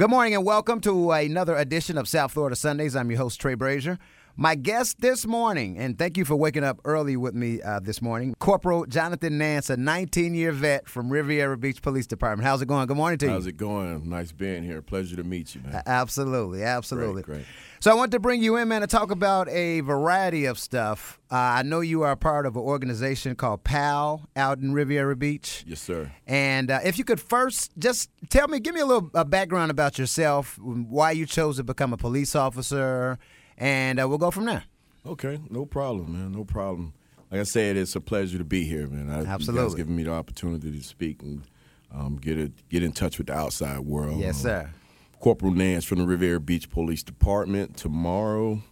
Good morning and welcome to another edition of South Florida Sundays. I'm your host, Trey Brazier. My guest this morning, and thank you for waking up early with me uh, this morning, Corporal Johnathan Nance, a 19 year vet from Riviera Beach Police Department. How's it going? Good morning to you. How's it going? Nice being here. Pleasure to meet you, man. Absolutely, absolutely. Great, great. So I want to bring you in, man, to talk about a variety of stuff. Uh, I know you are part of an organization called PAL out in Riviera Beach. Yes, sir. And uh, if you could first just tell me, give me a little uh, background about yourself, why you chose to become a police officer, and uh, we'll go from there. Okay, no problem, man. No problem. Like I said, it's a pleasure to be here, man. I, Absolutely. You guys giving me the opportunity to speak and um, get it, get in touch with the outside world. Yes, Um, sir. Corporal Nance from the Riviera Beach Police Department. Tomorrow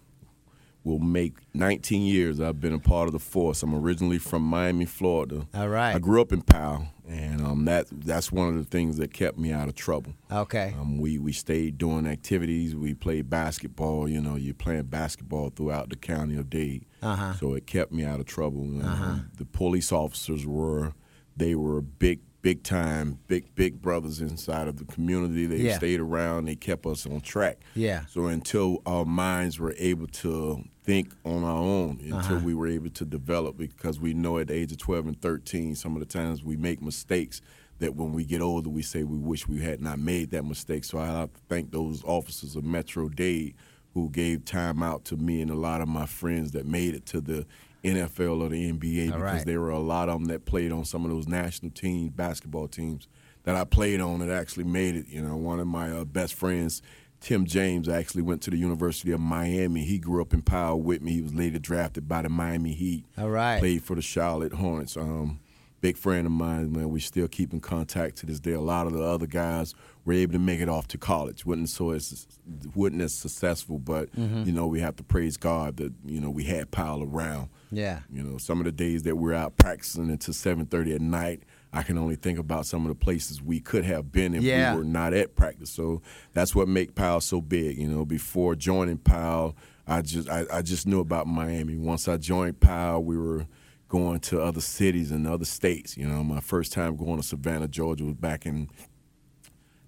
will make 19 years I've been a part of the force. I'm originally from Miami, Florida. All right. I grew up in PAL, and um, that that's one of the things that kept me out of trouble. Okay. Um, we we stayed doing activities. We played basketball. You know, you're playing basketball throughout the county of Dade. Uh-huh. So it kept me out of trouble. Um, the police officers were they were big big time big big brothers inside of the community. They Yeah. stayed around. They kept us on track. Yeah. So until our minds were able to think on our own, until Uh-huh. we were able to develop, because we know at the age of 12 and 13, some of the times we make mistakes that when we get older, we say we wish we had not made that mistake. So I have to thank those officers of Metro Dade who gave time out to me and a lot of my friends that made it to the NFL or the NBA All because right. there were a lot of them that played on some of those national teams, basketball teams that I played on that actually made it. You know, one of my uh, best friends, Tim James, actually went to the University of Miami. He grew up in PAL with me. He was later drafted by the Miami Heat. All right. Played for the Charlotte Hornets. Um, big friend of mine, man. We still keep in contact to this day. A lot of the other guys were able to make it off to college. wasn't so as wasn't as successful, but Mm-hmm. you know we have to praise God that you know we had PAL around. Yeah. You know, some of the days that we're out practicing until seven thirty at night, I can only think about some of the places we could have been if Yeah. we were not at practice. So that's what make PAL so big. You know, before joining PAL, I just I, I just knew about Miami. Once I joined PAL, we were going to other cities and other states. You know, my first time going to Savannah, Georgia was back in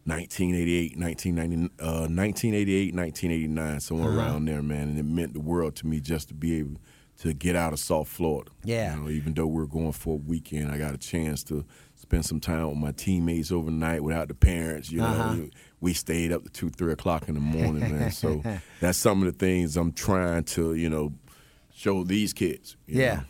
1988, 1990, uh, 1988, 1989, somewhere Uh-huh. around there, man. And it meant the world to me just to be able to get out of South Florida. Yeah. You know, even though we are going for a weekend, I got a chance to spend some time with my teammates overnight without the parents. You know, Uh-huh. we, we stayed up to two, three o'clock in the morning, man. So that's some of the things I'm trying to, you know, show these kids. you Yeah. know.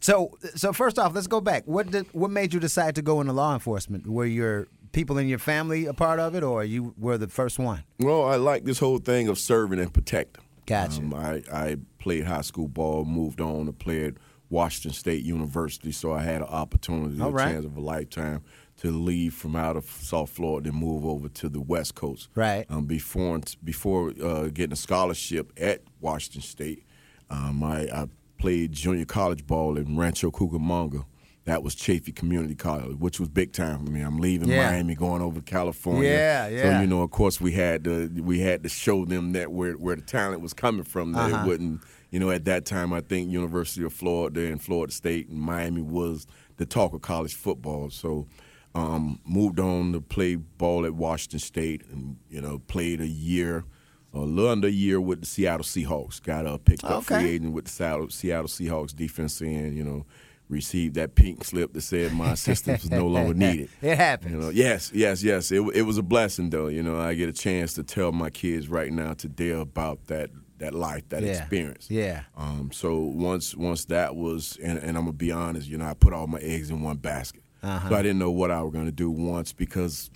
So, so first off, let's go back. What did, what made you decide to go into law enforcement? Were your people in your family a part of it, or you were the first one? Well, I like this whole thing of serving and protecting. Gotcha. Um, I, I played high school ball, moved on to play at Washington State University, so I had an opportunity, All a right. chance of a lifetime to leave from out of South Florida and move over to the West Coast. Right. Um, before before uh, getting a scholarship at Washington State, um, I, I played junior college ball in Rancho Cucamonga. That was Chaffey Community College, which was big time for me. I'm leaving Yeah. Miami, going over to California. Yeah, yeah. So you know, of course, we had to we had to show them that where where the talent was coming from. That Uh-huh. it wouldn't, you know, at that time, I think University of Florida and Florida State and Miami was the talk of college football. So. Um, moved on to play ball at Washington State, and you know, played a year, a little under a year with the Seattle Seahawks. Got uh, picked up Okay. free agent with the Seattle, Seattle Seahawks defense end. You know, received that pink slip that said my assistance was no longer needed. It happens. You know, yes, yes, yes. It, it was a blessing, though. You know, I get a chance to tell my kids right now today about that that life, that Yeah. experience. Yeah. Um, so once once that was, and, and I'm gonna be honest, you know, I put all my eggs in one basket. Uh-huh. So I didn't know what I was gonna do once because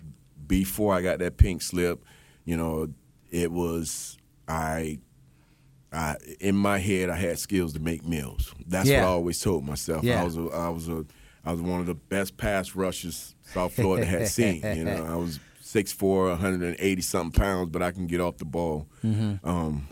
before I got that pink slip, you know, it was I. I, in my head, I had skills to make meals. That's Yeah. what I always told myself. Yeah. I was a, I was a, I was one of the best pass rushers South Florida had seen. You know, I was 6'4", 180 something pounds, but I can get off the ball. Mm-hmm. Um,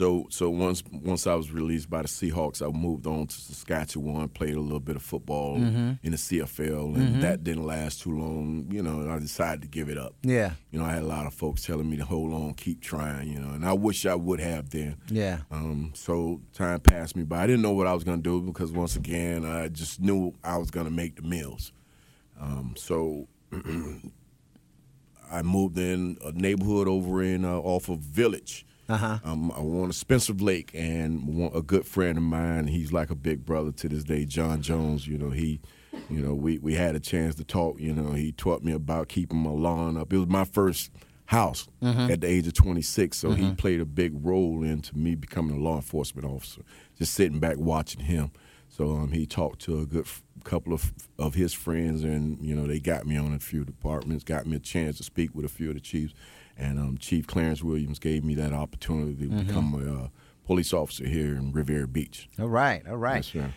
so so once once I was released by the Seahawks, I moved on to Saskatchewan, played a little bit of football Mm-hmm. in the CFL, and that didn't last too long. You know, I decided to give it up. Yeah. You know, I had a lot of folks telling me to hold on, keep trying. You know, and I wish I would have then. Yeah. Um, so time passed me by. I didn't know what I was going to do because once again, I just knew I was going to make the meals. Um, so I moved in a neighborhood over in uh, off of Village. Uh-huh. Um, I want a Spencer Blake and a good friend of mine. He's like a big brother to this day, John Jones. You know, he, you know, we we had a chance to talk. You know, he taught me about keeping my lawn up. It was my first house Mm-hmm. at the age of 26, so he played a big role into me becoming a law enforcement officer. Just sitting back watching him. So um, he talked to a good couple of of his friends, and you know they got me on a few departments, got me a chance to speak with a few of the chiefs, and um, Chief Clarence Williams gave me that opportunity to become a uh, police officer here in Riviera Beach. All right, all right. Yes, sir.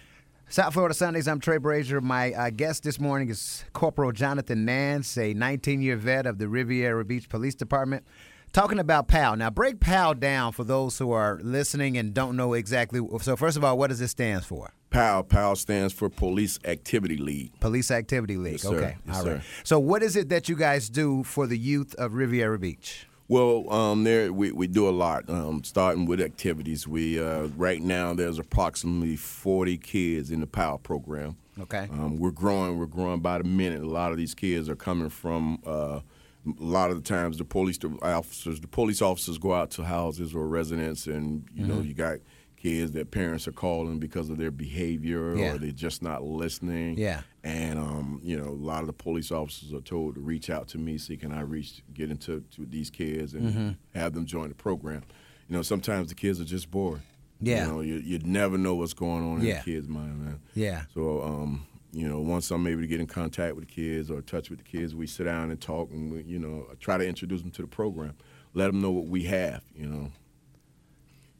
South Florida Sundays. I'm Trey Brazier. My uh, guest this morning is Corporal Johnathan Nance, a 19-year vet of the Riviera Beach Police Department. Talking about PAL. Now, break PAL down for those who are listening and don't know exactly. So, first of all, what does it stand for? PAL PAL stands for Police Activity League. Police Activity League. Yes. Okay, Yes, all right. sir. So, what is it that you guys do for the youth of Riviera Beach? Well, um, there we, we do a lot. Um, starting with activities, we uh, right now there's approximately 40 kids in the PAL program. Okay. Um, we're growing. We're growing by the minute. A lot of these kids are coming from. Uh, a lot of the times, the police officers, the police officers go out to houses or residents, and you know, you got kids that parents are calling because of their behavior Yeah. or they're just not listening. Yeah. And um, you know, a lot of the police officers are told to reach out to me, see can I reach get into to these kids and Mm-hmm. have them join the program. You know, sometimes the kids are just bored. Yeah. You know, you you never know what's going on in Yeah. the kids' mind, man. Yeah. So, um, you know, once I'm able to get in contact with the kids or touch with the kids, we sit down and talk, and we, you know, try to introduce them to the program, let them know what we have. You know,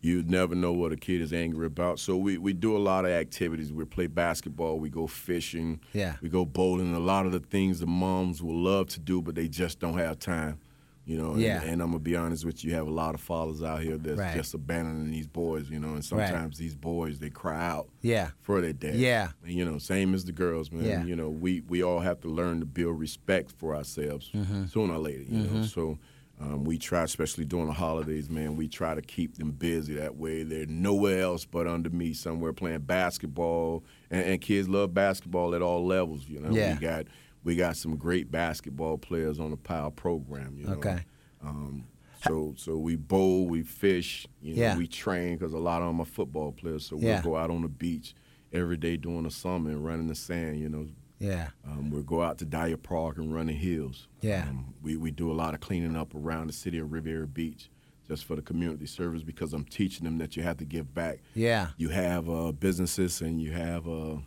you never know what a kid is angry about. So we, we do a lot of activities. We play basketball, we go fishing, Yeah. we go bowling. A lot of the things the moms will love to do, but they just don't have time. You know, and, Yeah. and I'm gonna be honest with you, you have a lot of fathers out here that's Right. just abandoning these boys. You know, and Right. sometimes these boys they cry out Yeah. for their dad. Yeah. And, you know, same as the girls, man. Yeah. You know, we, we all have to learn to build respect for ourselves Mm-hmm. sooner or later, you know. So um, we try, especially during the holidays, man, we try to keep them busy. That way they're nowhere else but under me somewhere playing basketball. And, and kids love basketball at all levels, you know. Yeah. We got we got some great basketball players on the PAL program, you know. Okay. Um, so so we bowl, we fish, you know, Yeah. we train because a lot of them are football players. So Yeah. we'll go out on the beach every day during the summer and run in the sand. You know, Yeah. um, we'll go out to Dyer Park and run the hills. Yeah. Um, we we do a lot of cleaning up around the city of Riviera Beach. Just for the community service, because I'm teaching them that you have to give back. Yeah. You have uh, businesses and you have uh,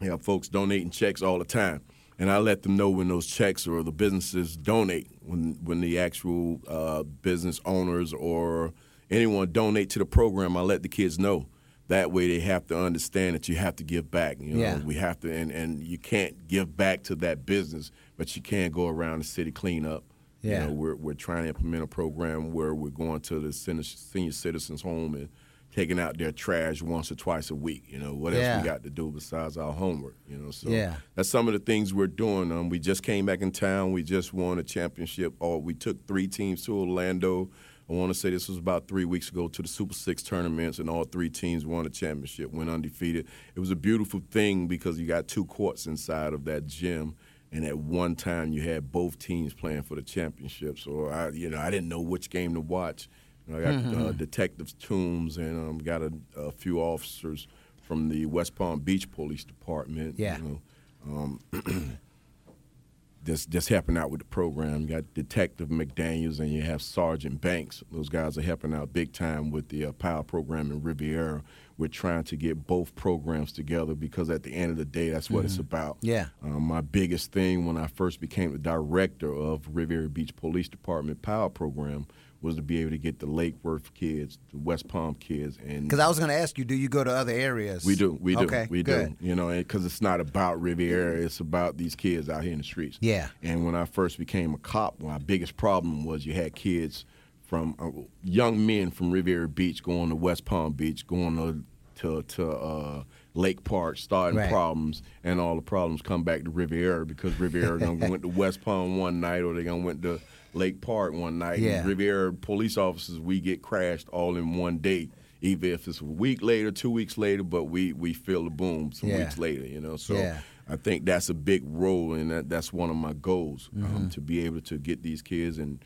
you have folks donating checks all the time, and I let them know when those checks or the businesses donate when when the actual uh, business owners or anyone donate to the program. I let the kids know. That way, they have to understand that you have to give back. You know, Yeah. we have to, and, and you can't give back to that business, but you can't go around the city clean up. Yeah. You know, we're we're trying to implement a program where we're going to the senior, senior citizens home and taking out their trash once or twice a week. You know, what else Yeah. we got to do besides our homework? You know, so Yeah. that's some of the things we're doing. Um, we just came back in town. We just won a championship. Or we took three teams to Orlando. I want to say this was about three weeks ago to the Super Six tournaments, and all three teams won a championship, went undefeated. It was a beautiful thing because you got two courts inside of that gym, and at one time you had both teams playing for the championship. So I, you know, I didn't know which game to watch. You know, I got Mm-hmm. uh, Detective Toombs and um, got a, a few officers from the West Palm Beach Police Department. Yeah. You know, um, just just helping out with the program. You got Detective McDaniels and you have Sergeant Banks. Those guys are helping out big time with the uh, PAL program in Riviera. We're trying to get both programs together because at the end of the day, that's what it's about. Yeah. Um, my biggest thing when I first became the director of Riviera Beach Police Department PAL program was to be able to get the Lake Worth kids, the West Palm kids, and Because I was going to ask you, do you go to other areas? we do, we do, Okay, we good. do. You know, because it's not about Riviera; it's about these kids out here in the streets. Yeah. And when I first became a cop, my biggest problem was you had kids from uh, young men from Riviera Beach going to West Palm Beach, going to to, to uh, Lake Park, starting Right. problems, and all the problems come back to Riviera because Riviera gonna went to West Palm one night, or they gonna went to Lake Park one night. Yeah. Riviera police officers, we get crashed all in one day. Even if it's a week later, two weeks later, but we we feel the boom some Yeah. weeks later, you know. So Yeah. I think that's a big role, and that, that's one of my goals Mm-hmm. um, to be able to get these kids, and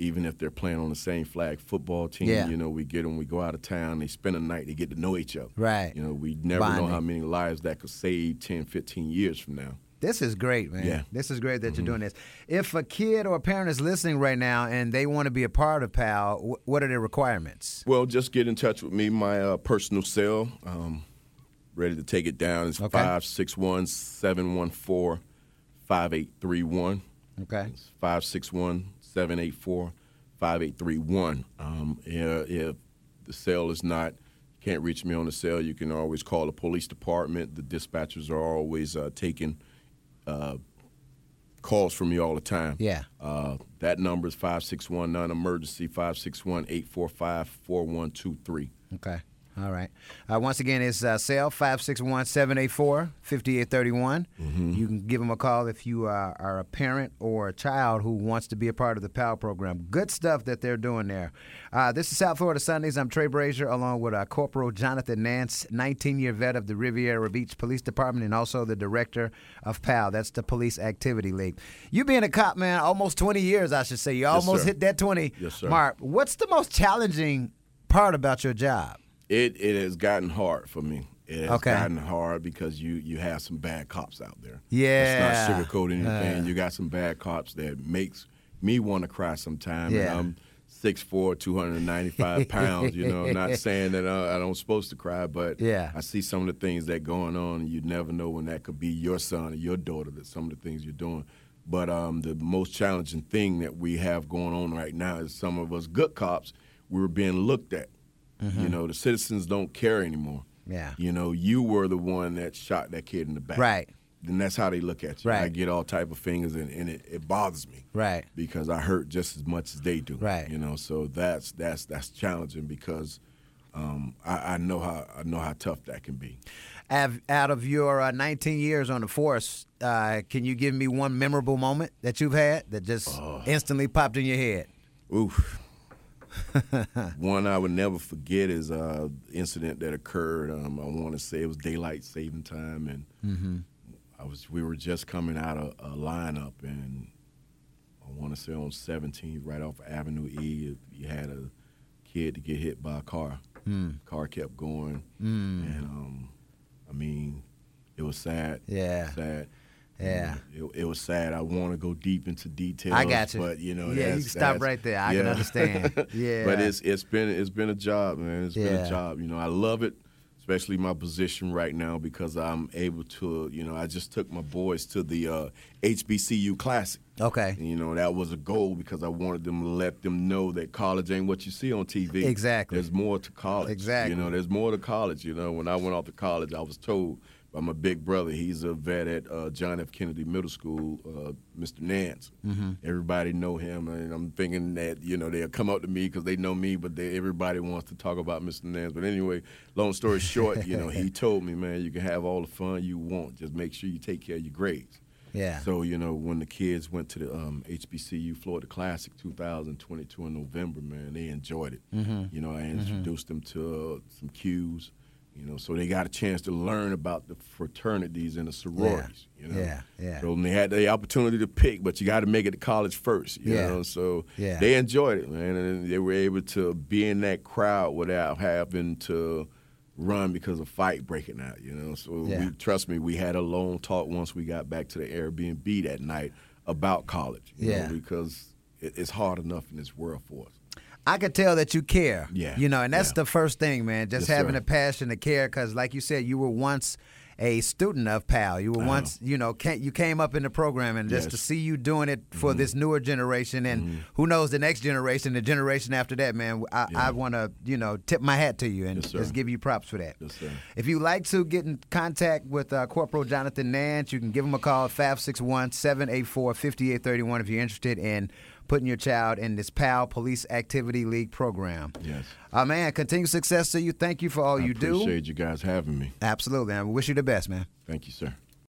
even if they're playing on the same flag football team, Yeah. you know, we get them, we go out of town, they spend a night, they get to know each other. Right. You know, we never know how many lives that could save 10, 15 years from now. This is great, man. Yeah. This is great that you're doing this. If a kid or a parent is listening right now and they want to be a part of PAL, what are their requirements? Well, just get in touch with me. My uh, personal cell, um, ready to take it down, is Okay. 561 714 5831. Okay. 561 784 5831. Um, If if the cell is not, can't reach me on the cell, you can always call the police department. The dispatchers are always uh, taking uh, calls from me all the time. Yeah. Uh, that number is 561 non emergency 561 845 4123. Okay. All right. Uh, once again, it's uh, cell 561 784 5831. You can give them a call if you are, are a parent or a child who wants to be a part of the PAL program. Good stuff that they're doing there. Uh, this is South Florida Sundays. I'm Trey Brazier along with uh, Corporal Johnathan Nance, 19 year vet of the Riviera Beach Police Department and also the director of PAL. That's the Police Activity League. You being a cop, man, almost 20 years, I should say. You almost sir. hit that 20 Yes, sir. mark. What's the most challenging part about your job? It it has gotten hard for me. It has Okay. gotten hard because you you have some bad cops out there. Yeah. It's not sugarcoating anything. Uh. you got some bad cops that makes me want to cry sometimes. Yeah. And I'm 6'4", 295 pounds. You know, not saying that uh, I don't supposed to cry, but Yeah. I see some of the things that going on, and you never know when that could be your son or your daughter. That some of the things you're doing. But um, the most challenging thing that we have going on right now is some of us good cops we're being looked at. You know, the citizens don't care anymore. Mm-hmm. Yeah. You know, you were the one that shot that kid in the back. Right. Then that's how they look at you. Right. I get all type of fingers, and, and it, it bothers me Right. because I hurt just as much as they do. Right. You know, so that's that's that's challenging because um, I, I know how I know how tough that can be. Out of your uh, 19 years on the force, uh, can you give me one memorable moment that you've had that just Oh. instantly popped in your head? Oof. One I would never forget is uh, incident that occurred. Um, I want to say it was daylight saving time, and Mm-hmm. I was we were just coming out of a lineup, and I want to say on 17th, right off Avenue E, you had a kid to get hit by a car. Mm. Car kept going, Mm. and um, I mean, it was sad. Yeah. sad. Yeah. It, it was sad. I want to go deep into details. I got you. But you know, Yeah, you can stop right there. I can understand. Yeah. But it's it's been it's been a job, man. It's been a job. You know, I love it, especially my position right now because I'm able to. You know, I just took my boys to the uh, HBCU Classic. Okay. And, you know, that was a goal because I wanted them to let them know that college ain't what you see on TV. Exactly. There's more to college. Exactly. You know, there's more to college. You know, when I went off to college, I was told by my big brother, he's a vet at uh, John F. Kennedy Middle School, uh, Mr. Nance. Mm-hmm. Everybody know him, and I'm thinking that you know they'll come up to me because they know me, but they, everybody wants to talk about Mr. Nance. But anyway, long story short, you know, he told me, man, you can have all the fun you want, just make sure you take care of your grades. Yeah. So you know, when the kids went to the um, HBCU Florida Classic 2022 in November, man, they enjoyed it. Mm-hmm. You know, I introduced them to uh, some cues. You know, so they got a chance to learn about the fraternities and the sororities. You know, Yeah, yeah. So they had the opportunity to pick, but you got to make it to college first. You Yeah. know, so Yeah. they enjoyed it, man, and they were able to be in that crowd without having to run because of fight breaking out. You know, so Yeah. we, trust me, we had a long talk once we got back to the Airbnb that night about college. You Yeah. know, because it, it's hard enough in this world for us. I could tell that you care. Yeah, You know, and that's yeah. the first thing, man. Just Yes, having sir. a passion to care, because like you said, you were once a student of PAL. You were once, you know, ca you came up in the program, and just to see you doing it for this newer generation, and who knows the next generation, the generation after that, man. I, I want to, you know, tip my hat to you and Yes, just give you props for that. Yes, sir. If you like to get in contact with uh, Corporal Johnathan Nance, you can give him a call at 561 784 5831 if you're interested in putting your child in this PAL Police Activity League program. Yes. Uh, man, continued success to you. Thank you for all I you do. appreciate you guys having me. Absolutely. I wish you the best, man. Thank you, sir.